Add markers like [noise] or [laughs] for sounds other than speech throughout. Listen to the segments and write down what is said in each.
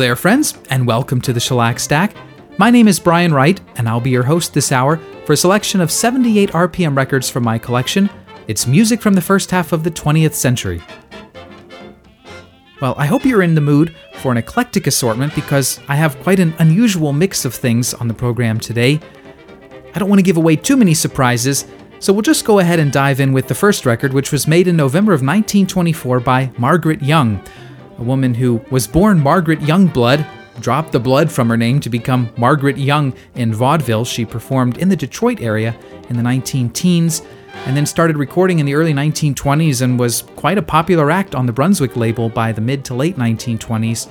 there, friends, and welcome to the Shellac Stack. My name is Brian Wright, and I'll be your host this hour for a selection of 78 RPM records from my collection. It's music from the first half of the 20th century. Well, I hope you're in the mood for an eclectic assortment because I have quite an unusual mix of things on the program today. I don't want to give away too many surprises, so we'll just go ahead and dive in with the first record, which was made in November of 1924 by Margaret Young, a woman who was born Margaret Youngblood, dropped the blood from her name to become Margaret Young in vaudeville. She performed in the Detroit area in the 19 teens and then started recording in the early 1920s and was quite a popular act on the Brunswick label by the mid to late 1920s.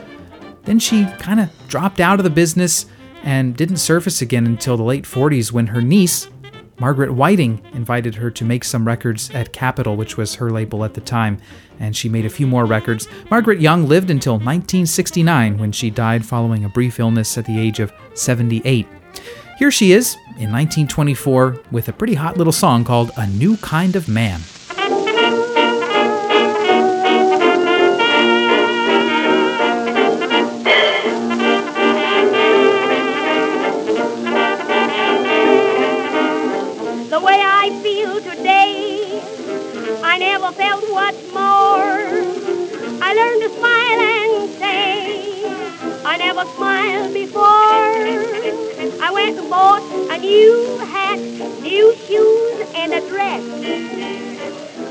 Then she kind of dropped out of the business and didn't surface again until the late 40s when her niece, Margaret Whiting, invited her to make some records at Capitol, which was her label at the time, and she made a few more records. Margaret Young lived until 1969 when she died following a brief illness at the age of 78. Here she is in 1924 with a pretty hot little song called A New Kind of Man. Felt what more. I learned to smile and say, I never smiled before. I went and bought a new hat, new shoes, and a dress.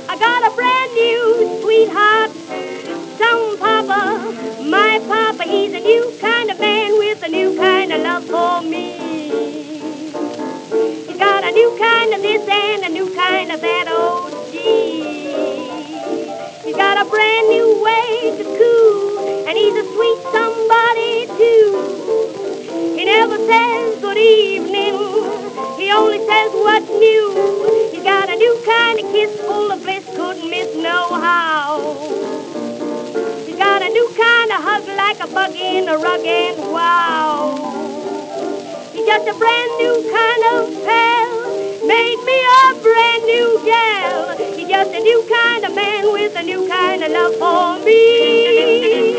I got a brand new sweetheart, some papa, my papa. He's a new kind of man with a new kind of love for me. He's got a new kind of this and a new kind of that, oh brand new way to cool, and he's a sweet somebody too. He never says good evening. He only says what's new. He's got a new kind of kiss full of bliss, couldn't miss no how. He's got a new kind of hug like a bug in a rug and wow. He's just a brand new kind of pal, made me a brand new gal just a new kind of man with a new kind of love for me.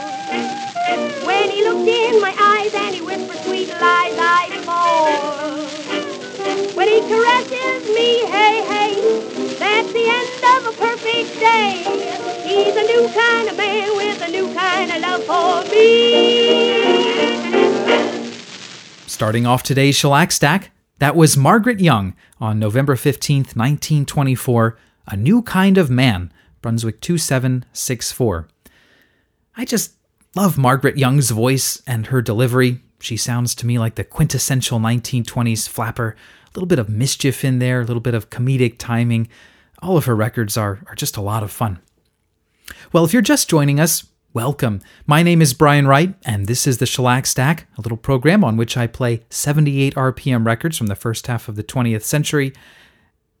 a perfect day. He's a new kind of man with a new kind of love for me. Starting off today's shellac stack, that was Margaret Young on November 15th, 1924, A New Kind of Man, Brunswick 2764. I just love Margaret Young's voice and her delivery. She sounds to me like the quintessential 1920s flapper. A little bit of mischief in there, a little bit of comedic timing. All of her records are, are just a lot of fun. Well, if you're just joining us, Welcome. My name is Brian Wright, and this is the Shellac Stack, a little program on which I play 78 RPM records from the first half of the 20th century.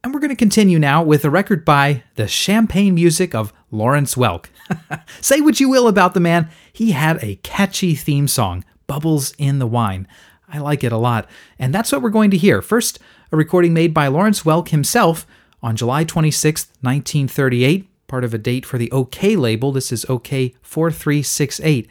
And we're going to continue now with a record by the champagne music of Lawrence Welk. [laughs] Say what you will about the man, he had a catchy theme song, Bubbles in the Wine. I like it a lot, and that's what we're going to hear. First, a recording made by Lawrence Welk himself on July 26, 1938 part of a date for the OKeh label. This is OKeh 4368.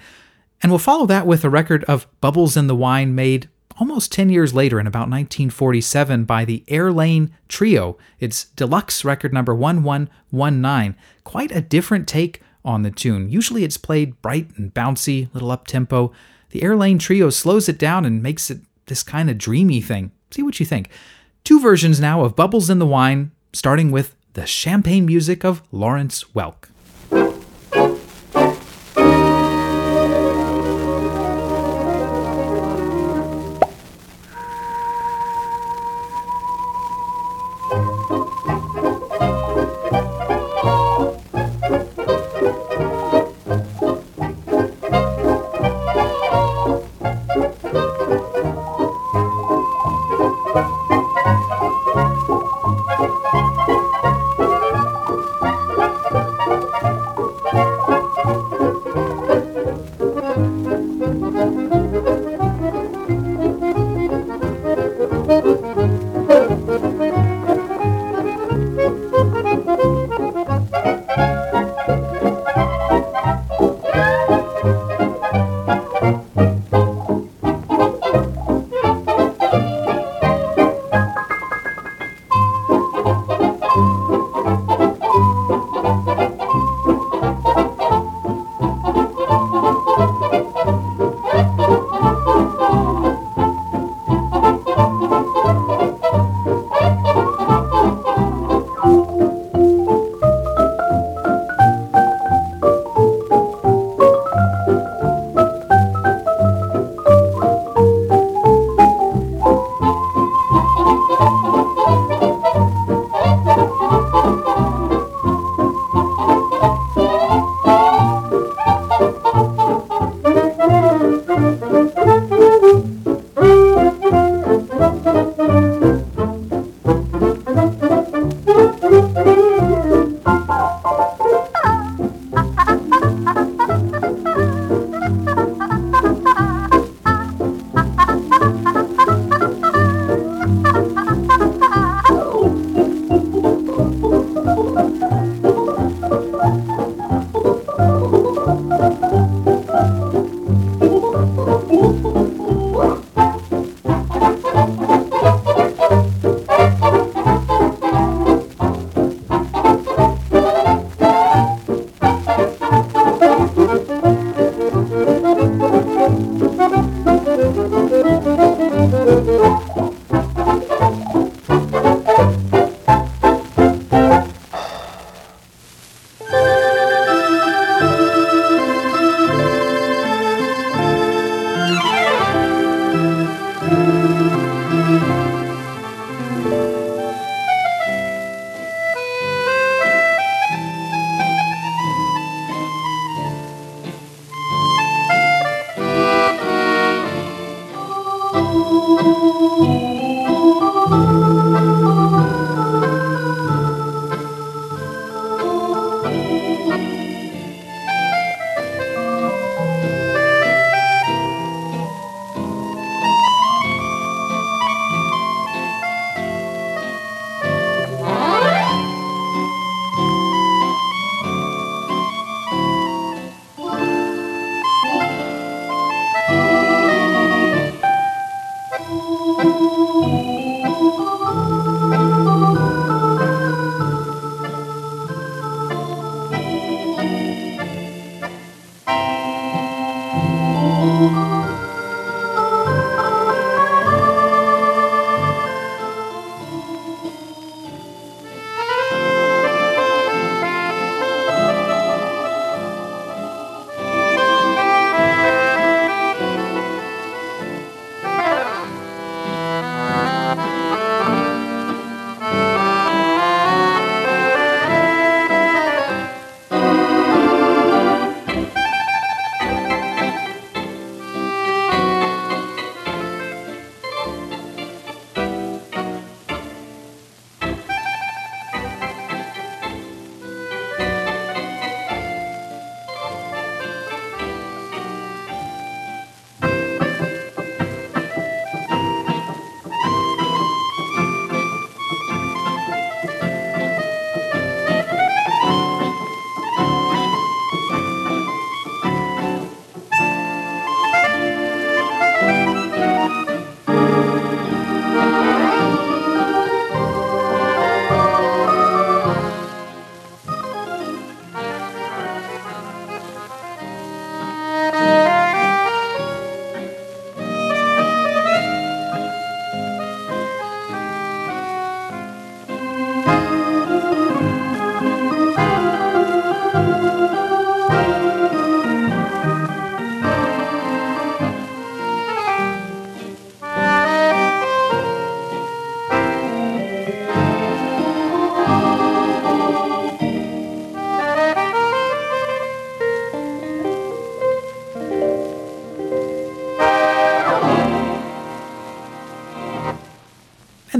And we'll follow that with a record of Bubbles in the Wine made almost 10 years later in about 1947 by the Airlane Trio. It's deluxe record number 1119. Quite a different take on the tune. Usually it's played bright and bouncy, little up tempo. The Airlane Trio slows it down and makes it this kind of dreamy thing. See what you think. Two versions now of Bubbles in the Wine, starting with the champagne music of Lawrence Welk.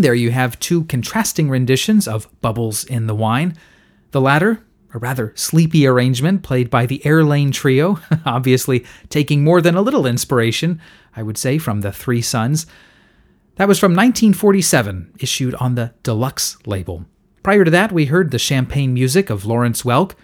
There you have two contrasting renditions of Bubbles in the Wine. The latter, a rather sleepy arrangement played by the Airlane Trio, [laughs] obviously taking more than a little inspiration, I would say, from the Three Suns. That was from 1947, issued on the Deluxe label. Prior to that, we heard the champagne music of Lawrence Welk,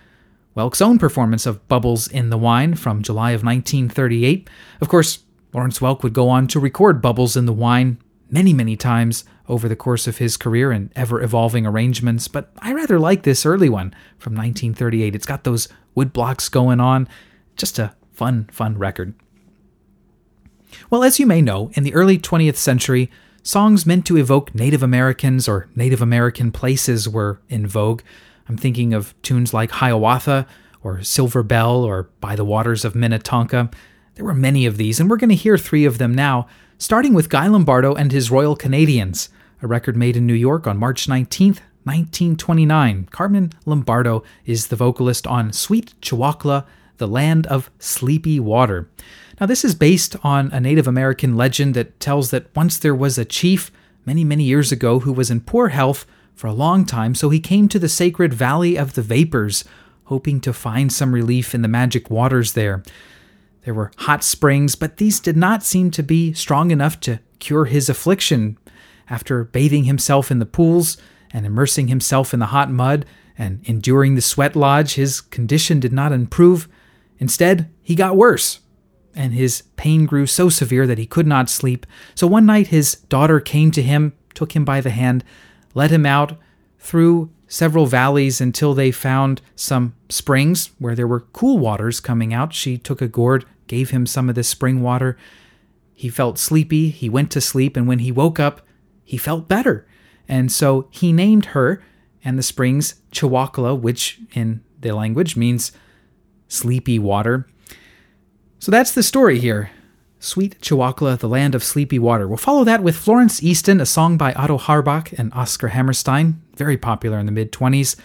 Welk's own performance of Bubbles in the Wine from July of 1938. Of course, Lawrence Welk would go on to record Bubbles in the Wine many, many times over the course of his career in ever evolving arrangements, but I rather like this early one from 1938. It's got those wood blocks going on. Just a fun, fun record. Well, as you may know, in the early 20th century, songs meant to evoke Native Americans or Native American places were in vogue. I'm thinking of tunes like Hiawatha or Silver Bell or By the Waters of Minnetonka. There were many of these, and we're going to hear three of them now, starting with Guy Lombardo and his Royal Canadians, a record made in New York on March 19th, 1929. Carmen Lombardo is the vocalist on Sweet Chewaukla, the Land of Sleepy Water. Now, this is based on a Native American legend that tells that once there was a chief many, many years ago who was in poor health for a long time, so he came to the sacred Valley of the Vapors, hoping to find some relief in the magic waters there. There were hot springs, but these did not seem to be strong enough to cure his affliction. After bathing himself in the pools and immersing himself in the hot mud and enduring the sweat lodge, his condition did not improve. Instead, he got worse, and his pain grew so severe that he could not sleep. So one night his daughter came to him, took him by the hand, led him out through several valleys until they found some springs where there were cool waters coming out. She took a gourd, gave him some of this spring water. He felt sleepy. He went to sleep, and when he woke up, he felt better. And so he named her and the springs Chewaukla, which in the language means sleepy water. So that's the story here. Sweet Chewaukla, the land of sleepy water. We'll follow that with Florence Easton, a song by Otto Harbach and Oscar Hammerstein, very popular in the mid 20s.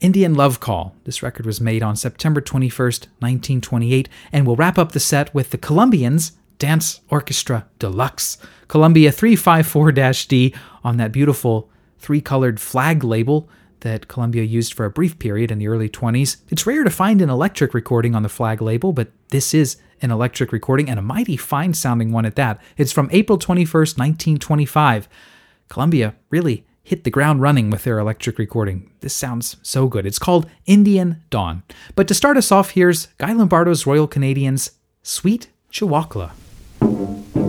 Indian Love Call. This record was made on September 21st, 1928, and we'll wrap up the set with the Columbians Dance Orchestra Deluxe, Columbia 354 D on that beautiful three colored flag label that Columbia used for a brief period in the early 20s. It's rare to find an electric recording on the flag label, but this is an electric recording and a mighty fine sounding one at that. It's from April 21st, 1925. Columbia really hit the ground running with their electric recording. This sounds so good. It's called Indian Dawn. But to start us off, here's Guy Lombardo's Royal Canadians' Sweet Chewaukla. Thank you.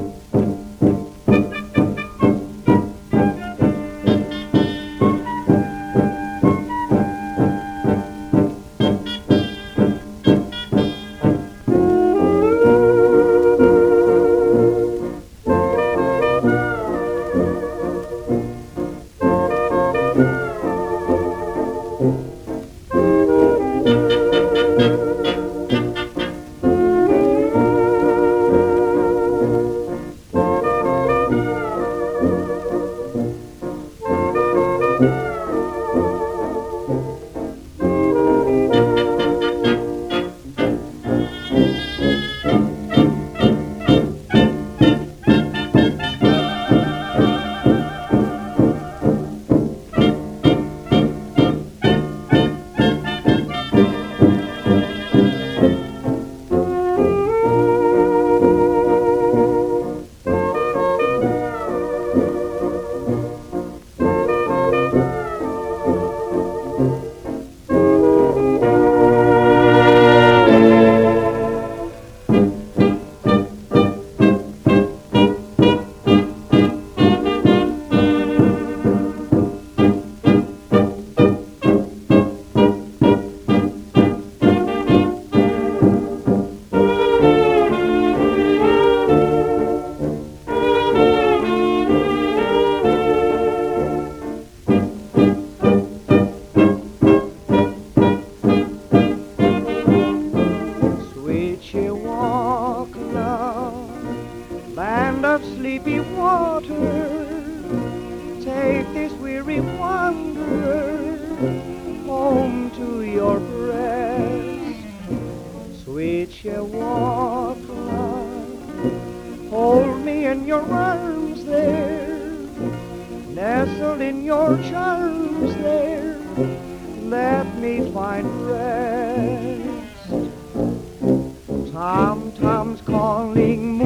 Tom Tom's calling,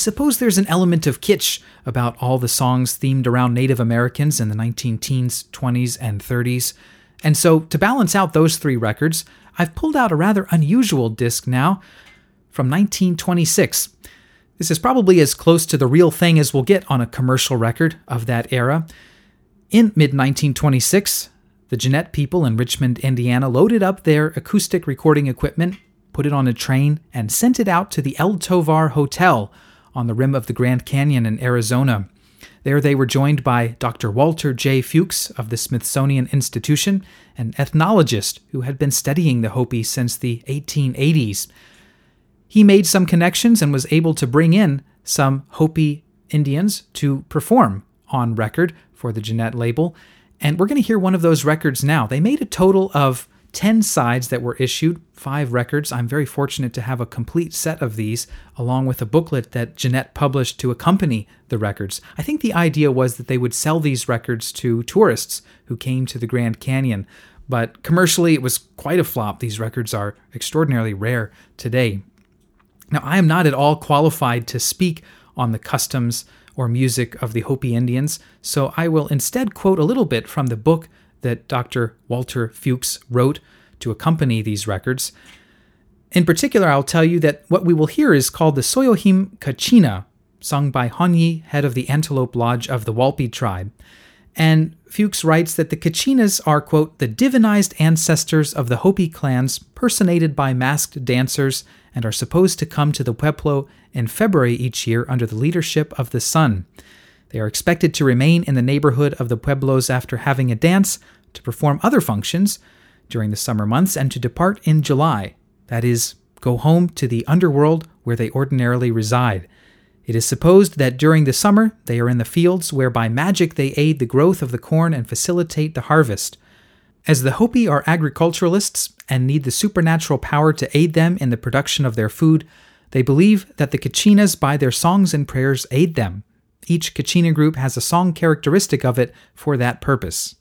suppose there's an element of kitsch about all the songs themed around Native Americans in the 19 teens, 20s, and 30s. And so, to balance out those three records, I've pulled out a rather unusual disc now from 1926. This is probably as close to the real thing as we'll get on a commercial record of that era. In mid 1926, the Gennett people in Richmond, Indiana loaded up their acoustic recording equipment, put it on a train, and sent it out to the El Tovar Hotel on the rim of the Grand Canyon in Arizona. There they were joined by Dr. Walter J. Fewkes of the Smithsonian Institution, an ethnologist who had been studying the Hopi since the 1880s. He made some connections and was able to bring in some Hopi Indians to perform on record for the Gennett label. And we're going to hear one of those records now. They made a total of 10 sides that were issued, five records. I'm very fortunate to have a complete set of these, along with a booklet that Gennett published to accompany the records. I think the idea was that they would sell these records to tourists who came to the Grand Canyon, but commercially it was quite a flop. These records are extraordinarily rare today. Now, I am not at all qualified to speak on the customs or music of the Hopi Indians, so I will instead quote a little bit from the book that Dr. Walter Fewkes wrote to accompany these records. In particular, I'll tell you that what we will hear is called the Soyohim Kachina, sung by Honyi, head of the Antelope Lodge of the Walpi tribe. And Fewkes writes that the Kachinas are, quote, the divinized ancestors of the Hopi clans, personated by masked dancers, and are supposed to come to the Pueblo in February each year under the leadership of the sun. They are expected to remain in the neighborhood of the Pueblos after having a dance, to perform other functions during the summer months, and to depart in July. That is, go home to the underworld where they ordinarily reside. It is supposed that during the summer they are in the fields where by magic they aid the growth of the corn and facilitate the harvest. As the Hopi are agriculturalists and need the supernatural power to aid them in the production of their food, they believe that the Kachinas, by their songs and prayers, aid them. Each Kachina group has a song characteristic of it for that purpose.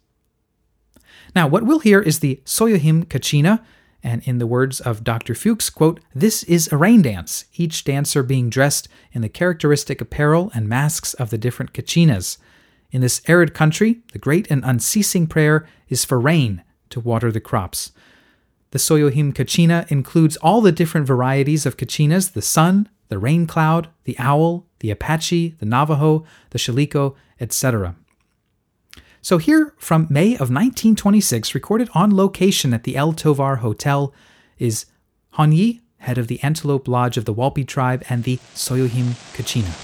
Now, what we'll hear is the Soyohim Kachina, and in the words of Dr. Fewkes, quote, this is a rain dance, each dancer being dressed in the characteristic apparel and masks of the different Kachinas. In this arid country, the great and unceasing prayer is for rain to water the crops. The Soyohim Kachina includes all the different varieties of Kachinas the sun, the rain cloud, the owl, the Apache, the Navajo, the Chilico, etc. So, here from May of 1926, recorded on location at the El Tovar Hotel, is Honyi, head of the Antelope Lodge of the Walpi tribe, and the Soyohim Kachina.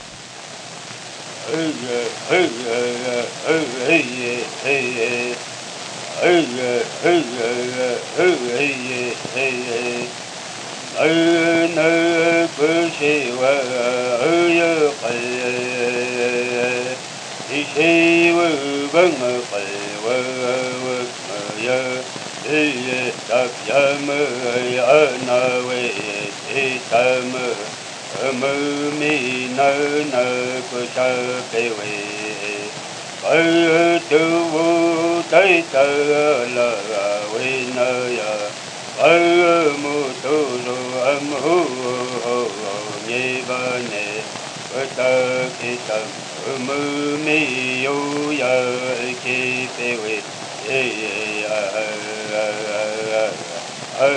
ư nư bư si wa ư yu qi di si wa bang qi wa wa ma ya di dak ya ma ya na we di ta ma ma mi na na ku cha pe we ư tu wu tai ta la we na ya ư mu tu âm hu nhê bơ nê bơ tơ kỳ tơ mơ mi yu ya kỳ bê quê ê ya ơ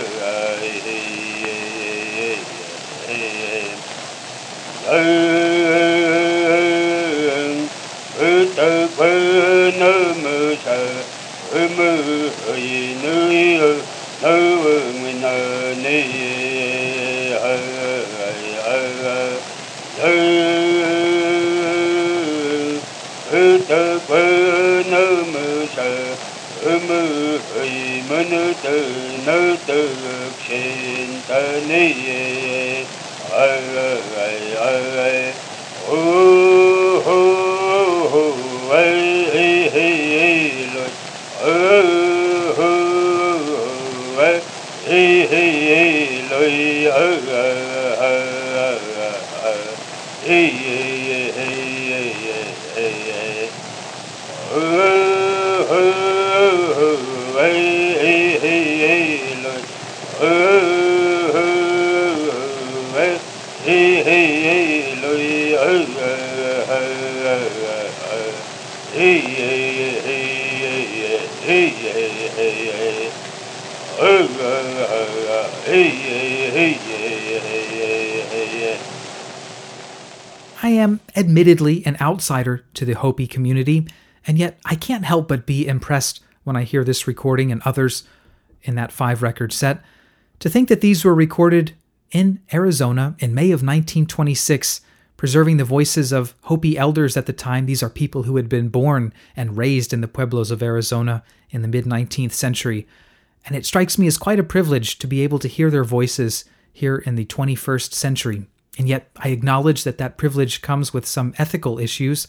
ơ tơ quơ nơ mơ sơ mơ yi nơ nơ nguyên nơ nê ơ yi mơ nơ tơ nơ tơ khen tơ nê ơ ơ ơ Hey, hey, hey, hey, hey, hey, hey, hey, hey, hey. I am admittedly an outsider to the Hopi community, and yet I can't help but be impressed when I hear this recording and others in that five record set. To think that these were recorded in Arizona in May of 1926, preserving the voices of Hopi elders at the time. These are people who had been born and raised in the pueblos of Arizona in the mid 19th century. And it strikes me as quite a privilege to be able to hear their voices here in the 21st century. And yet, I acknowledge that that privilege comes with some ethical issues,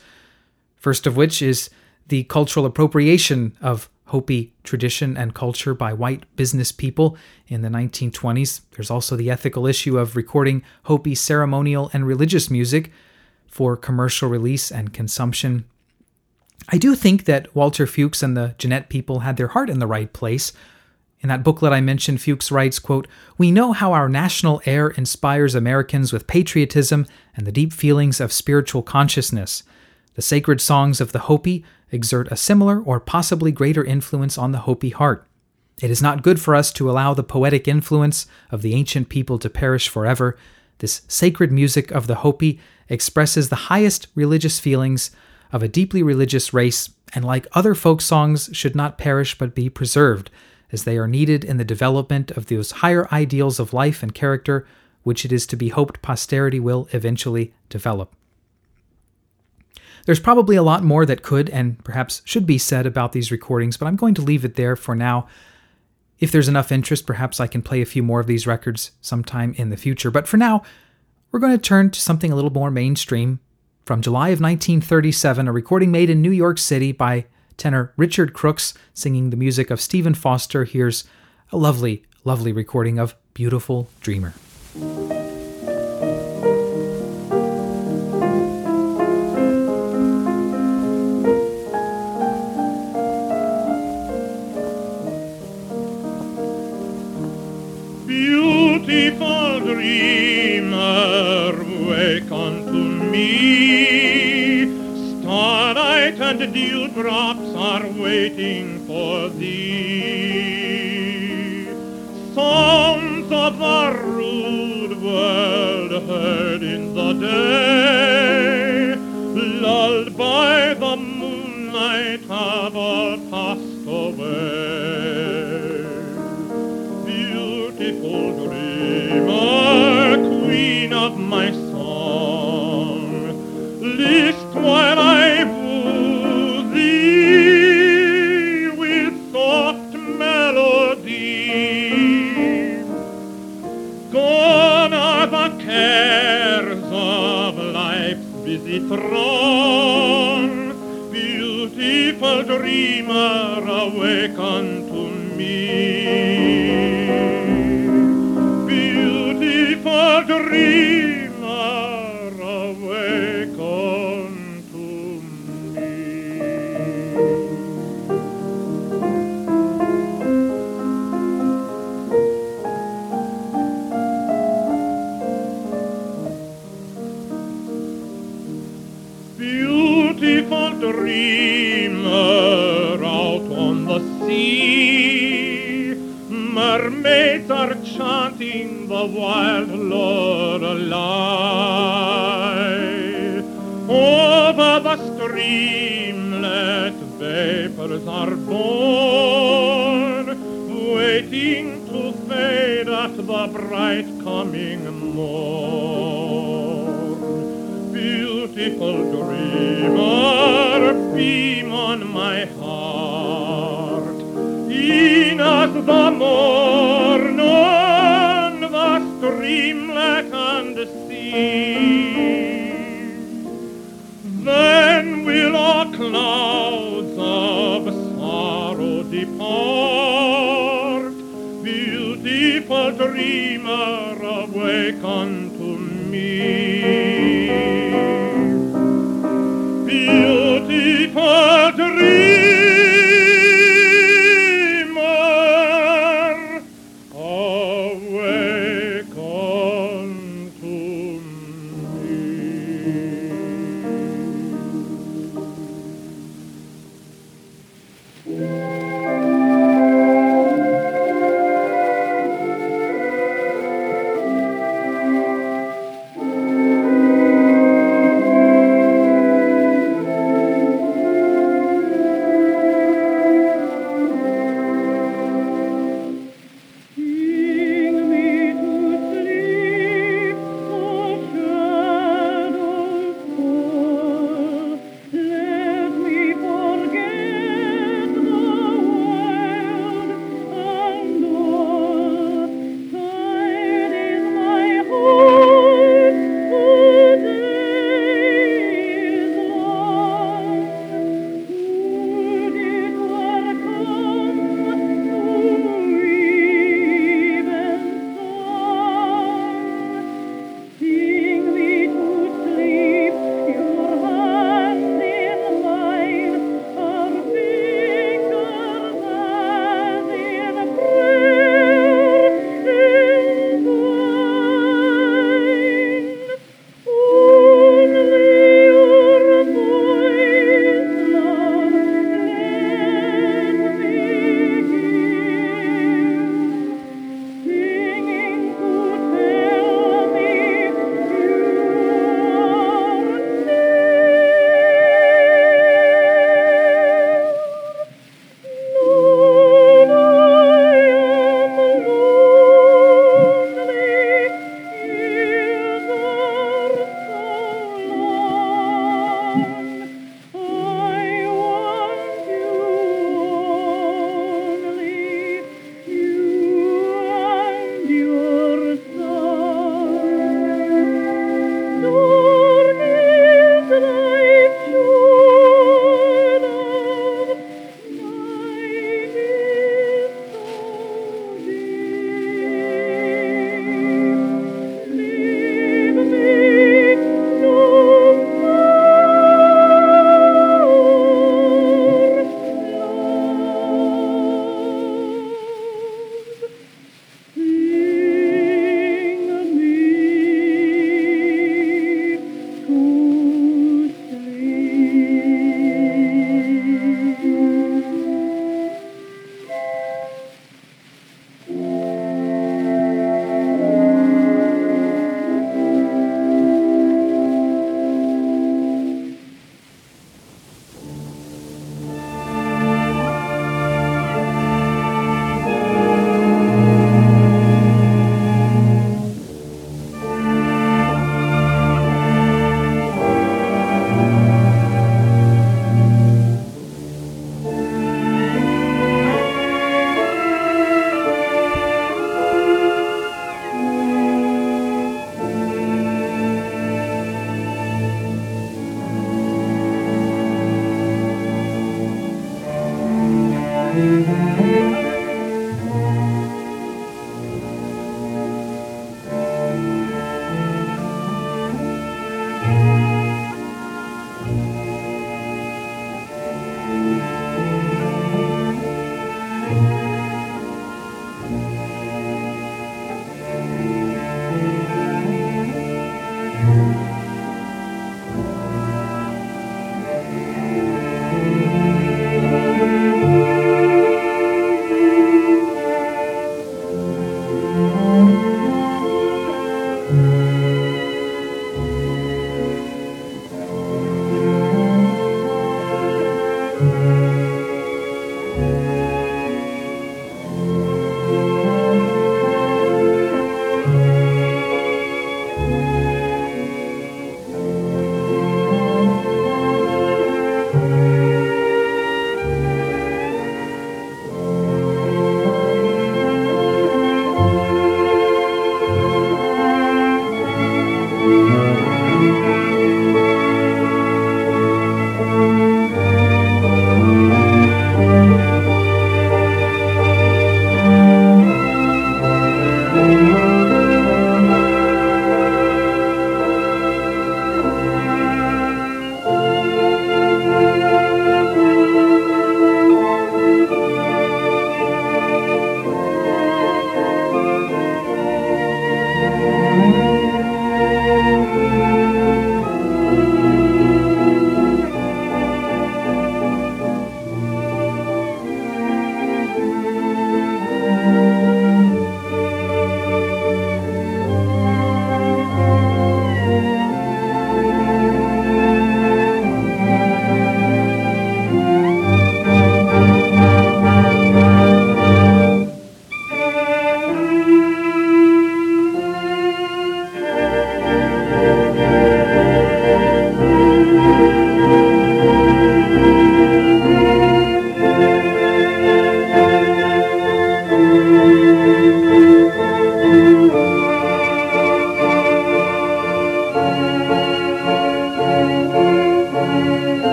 first of which is the cultural appropriation of Hopi tradition and culture by white business people in the 1920s. There's also the ethical issue of recording Hopi ceremonial and religious music for commercial release and consumption. I do think that Walter Fewkes and the Gennett people had their heart in the right place. In that booklet I mentioned, Fewkes writes, quote, We know how our national air inspires Americans with patriotism and the deep feelings of spiritual consciousness. The sacred songs of the Hopi exert a similar or possibly greater influence on the Hopi heart. It is not good for us to allow the poetic influence of the ancient people to perish forever. This sacred music of the Hopi expresses the highest religious feelings of a deeply religious race, and like other folk songs, should not perish but be preserved, as they are needed in the development of those higher ideals of life and character which it is to be hoped posterity will eventually develop. There's probably a lot more that could and perhaps should be said about these recordings, but I'm going to leave it there for now. If there's enough interest, perhaps I can play a few more of these records sometime in the future. But for now, we're going to turn to something a little more mainstream. From July of 1937, a recording made in New York City by tenor Richard Crooks singing the music of Stephen Foster. Here's a lovely, lovely recording of Beautiful Dreamer. Vapors are born, waiting to fade at the bright coming morn beautiful dreamer, beam on my heart. In as the morn on the streamlet and sea. Beautiful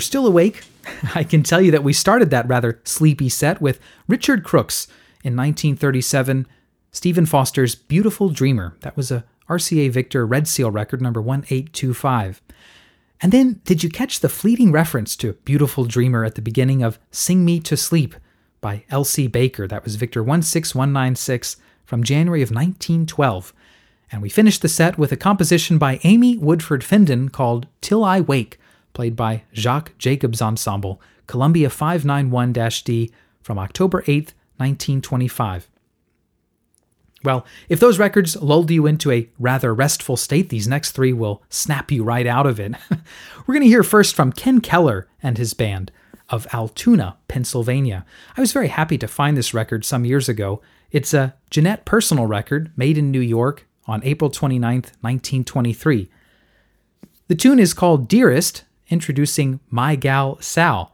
you're still awake, [laughs] I can tell you that we started that rather sleepy set with Richard Crooks in 1937, Stephen Foster's Beautiful Dreamer. That was a RCA Victor Red Seal record number 1825. And then, did you catch the fleeting reference to Beautiful Dreamer at the beginning of Sing Me to Sleep by Elsie Baker? That was Victor 16196 from January of 1912. And we finished the set with a composition by Amy Woodforde-Finden called Till I Wake, played by Jacques Jacobs Ensemble, Columbia 591 D from October 8, 1925. Well, if those records lulled you into a rather restful state, these next three will snap you right out of it. [laughs] We're going to hear first from Ken Keller and his band of Altoona, Pennsylvania. I was very happy to find this record some years ago. It's a Gennett personal record made in New York on April 29, 1923. The tune is called Dearest, introducing My Gal Sal.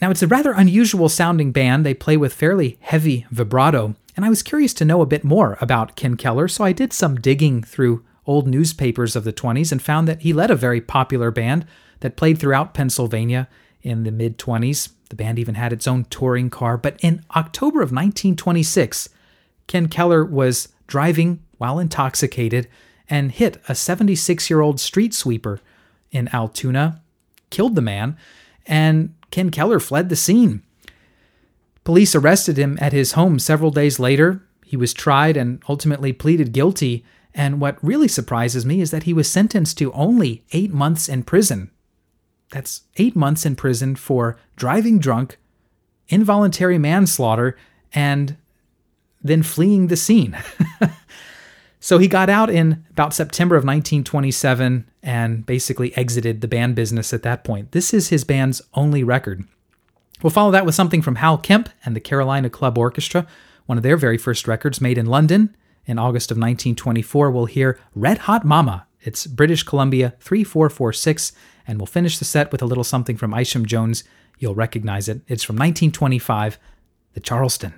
Now, it's a rather unusual sounding band. They play with fairly heavy vibrato, and I was curious to know a bit more about Ken Keller, so I did some digging through old newspapers of the 20s and found that he led a very popular band that played throughout Pennsylvania in the mid 20s. The band even had its own touring car, but in October of 1926, Ken Keller was driving while intoxicated and hit a 76 year old street sweeper in Altoona, killed the man, and Ken Keller fled the scene. Police arrested him at his home several days later. He was tried and ultimately pleaded guilty. And what really surprises me is that he was sentenced to only eight months in prison. That's eight months in prison for driving drunk, involuntary manslaughter, and then fleeing the scene. [laughs] so he got out in about September of 1927 and basically exited the band business at that point. This is his band's only record. We'll follow that with something from Hal Kemp and the Carolina Club Orchestra, one of their very first records made in London. In August of 1924, we'll hear Red Hot Mama. It's British Columbia 3446, and we'll finish the set with a little something from Isham Jones. You'll recognize it. It's from 1925, the Charleston.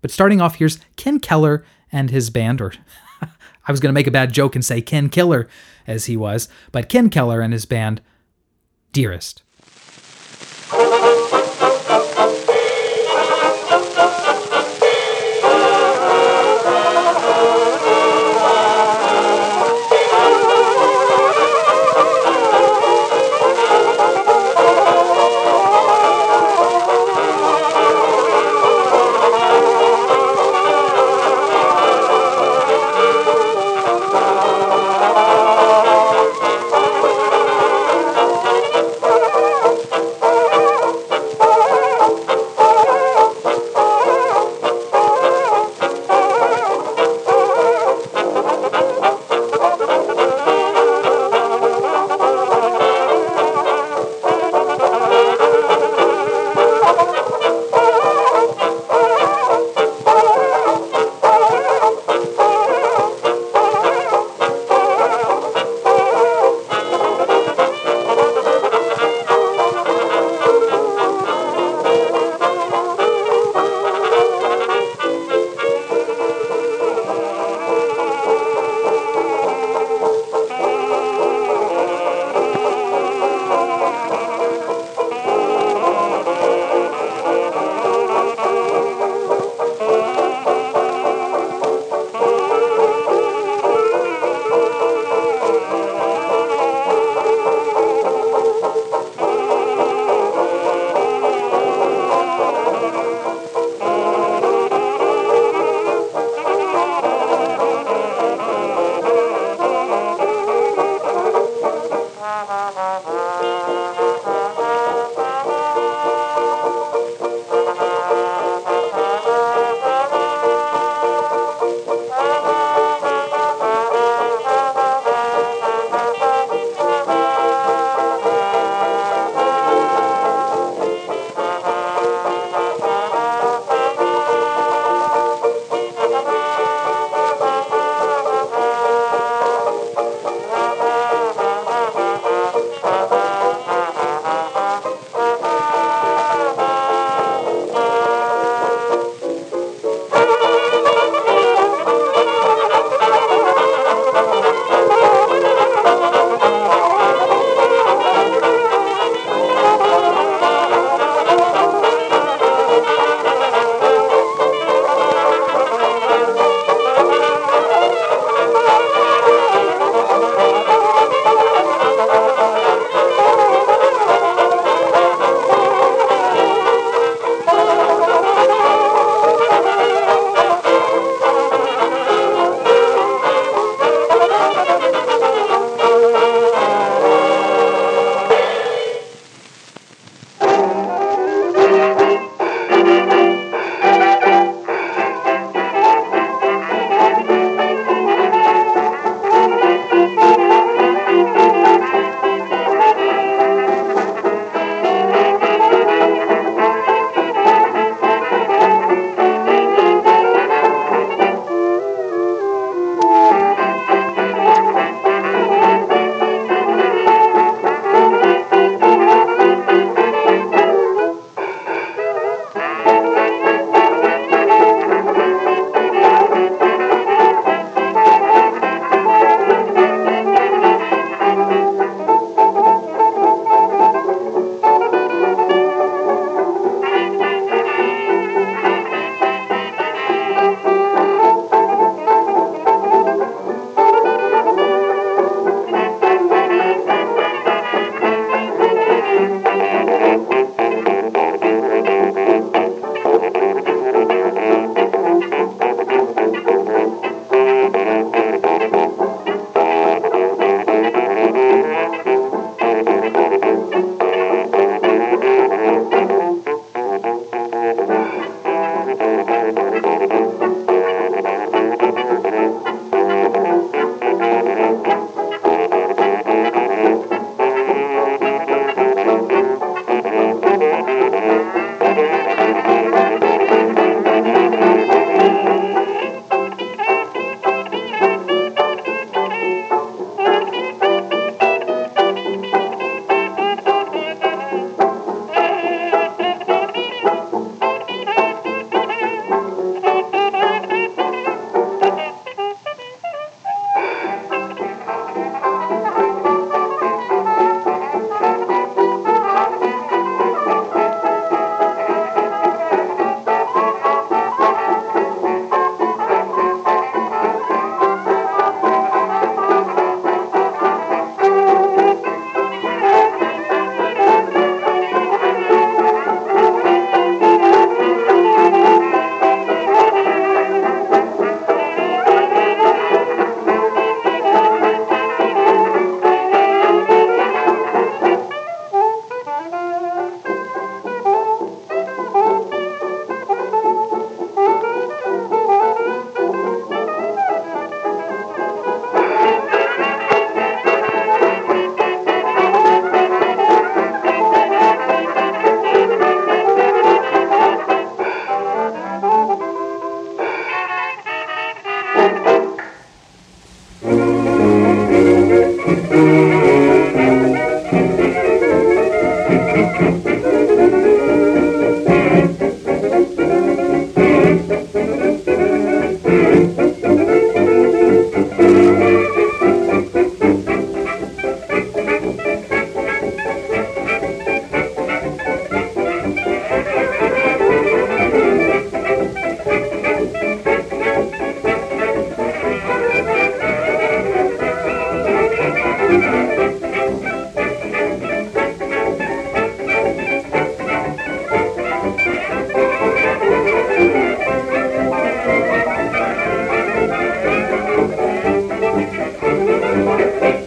But starting off, here's Ken Keller and his band, or I was going to make a bad joke and say Ken Killer as he was, but Ken Keller and his band, Dearest.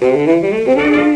Mm-hmm.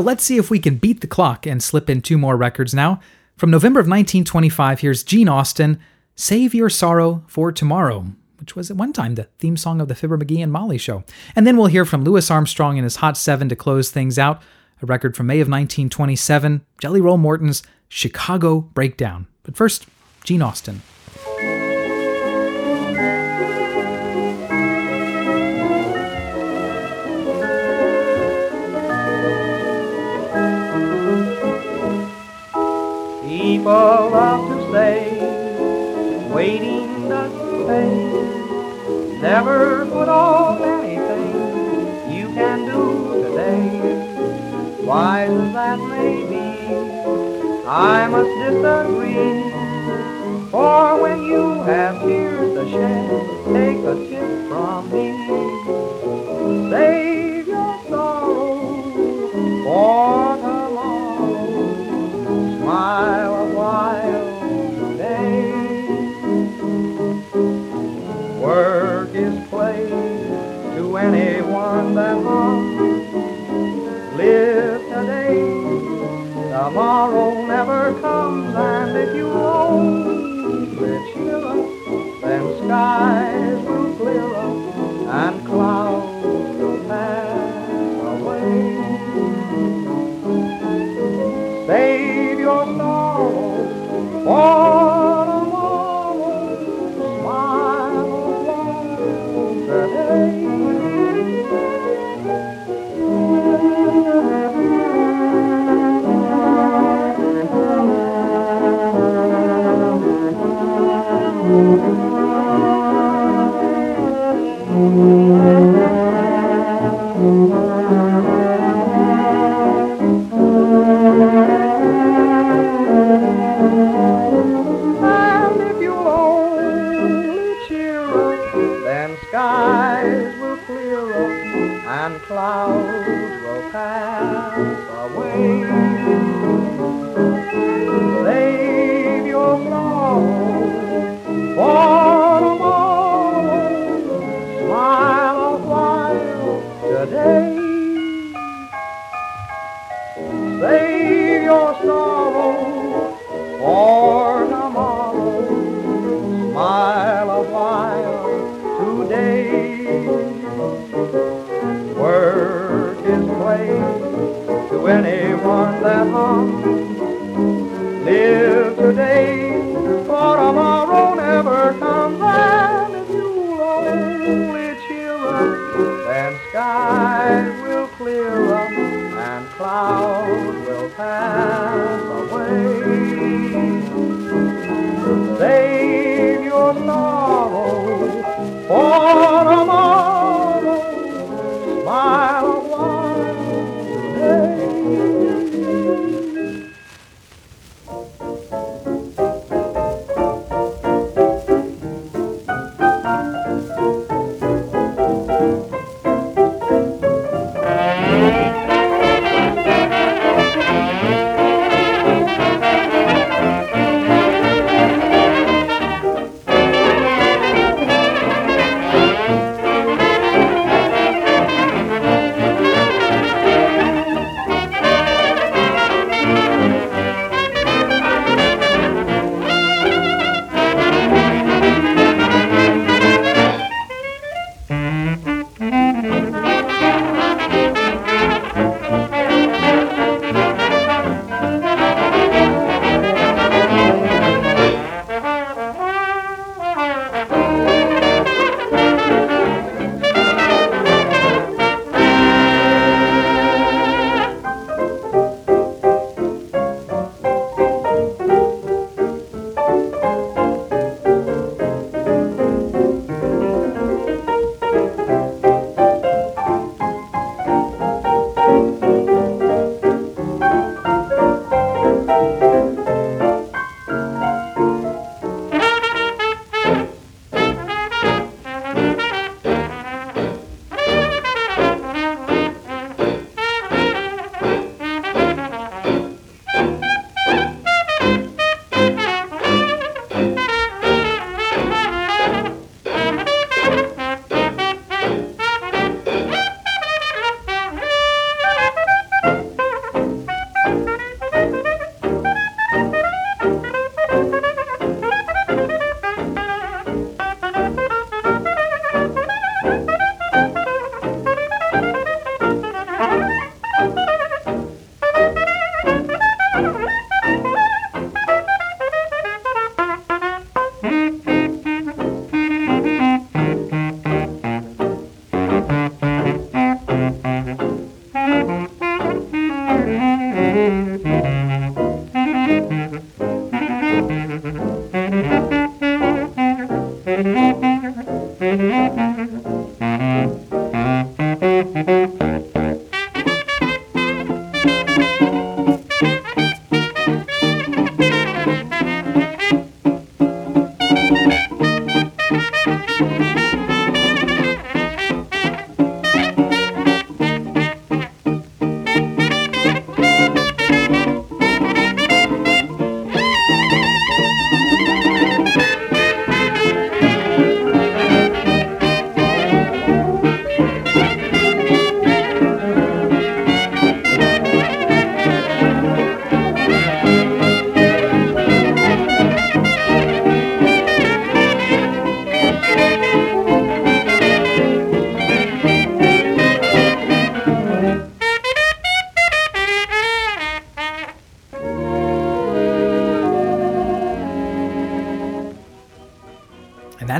Let's see if we can beat the clock and slip in two more records now. From November of 1925, here's Gene Austin, Save Your Sorrow for Tomorrow, which was at one time the theme song of the Fibber McGee and Molly show. And then we'll hear from Louis Armstrong and his Hot Seven to close things out, a record from May of 1927, Jelly Roll Morton's Chicago Breakdown. But first, Gene Austin. People love to say, waiting doesn't pay. Never put off anything you can do today. Wise as that may be, I must disagree. For when you have tears to shed, take a tip from me. Save your sorrow for tomorrow. Smile anyone that. Live today. Tomorrow never comes, and if you only cheer up, then skies will clear up and clouds will pass away. Save your sorrow for tomorrow. Smile a while today.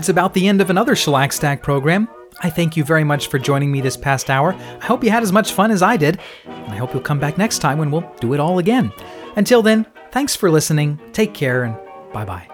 That's about the end of another Shellac Stack program. I thank you very much for joining me this past hour. I hope you had as much fun as I did, and I hope you'll come back next time when we'll do it all again. Until then, thanks for listening, take care, and bye bye.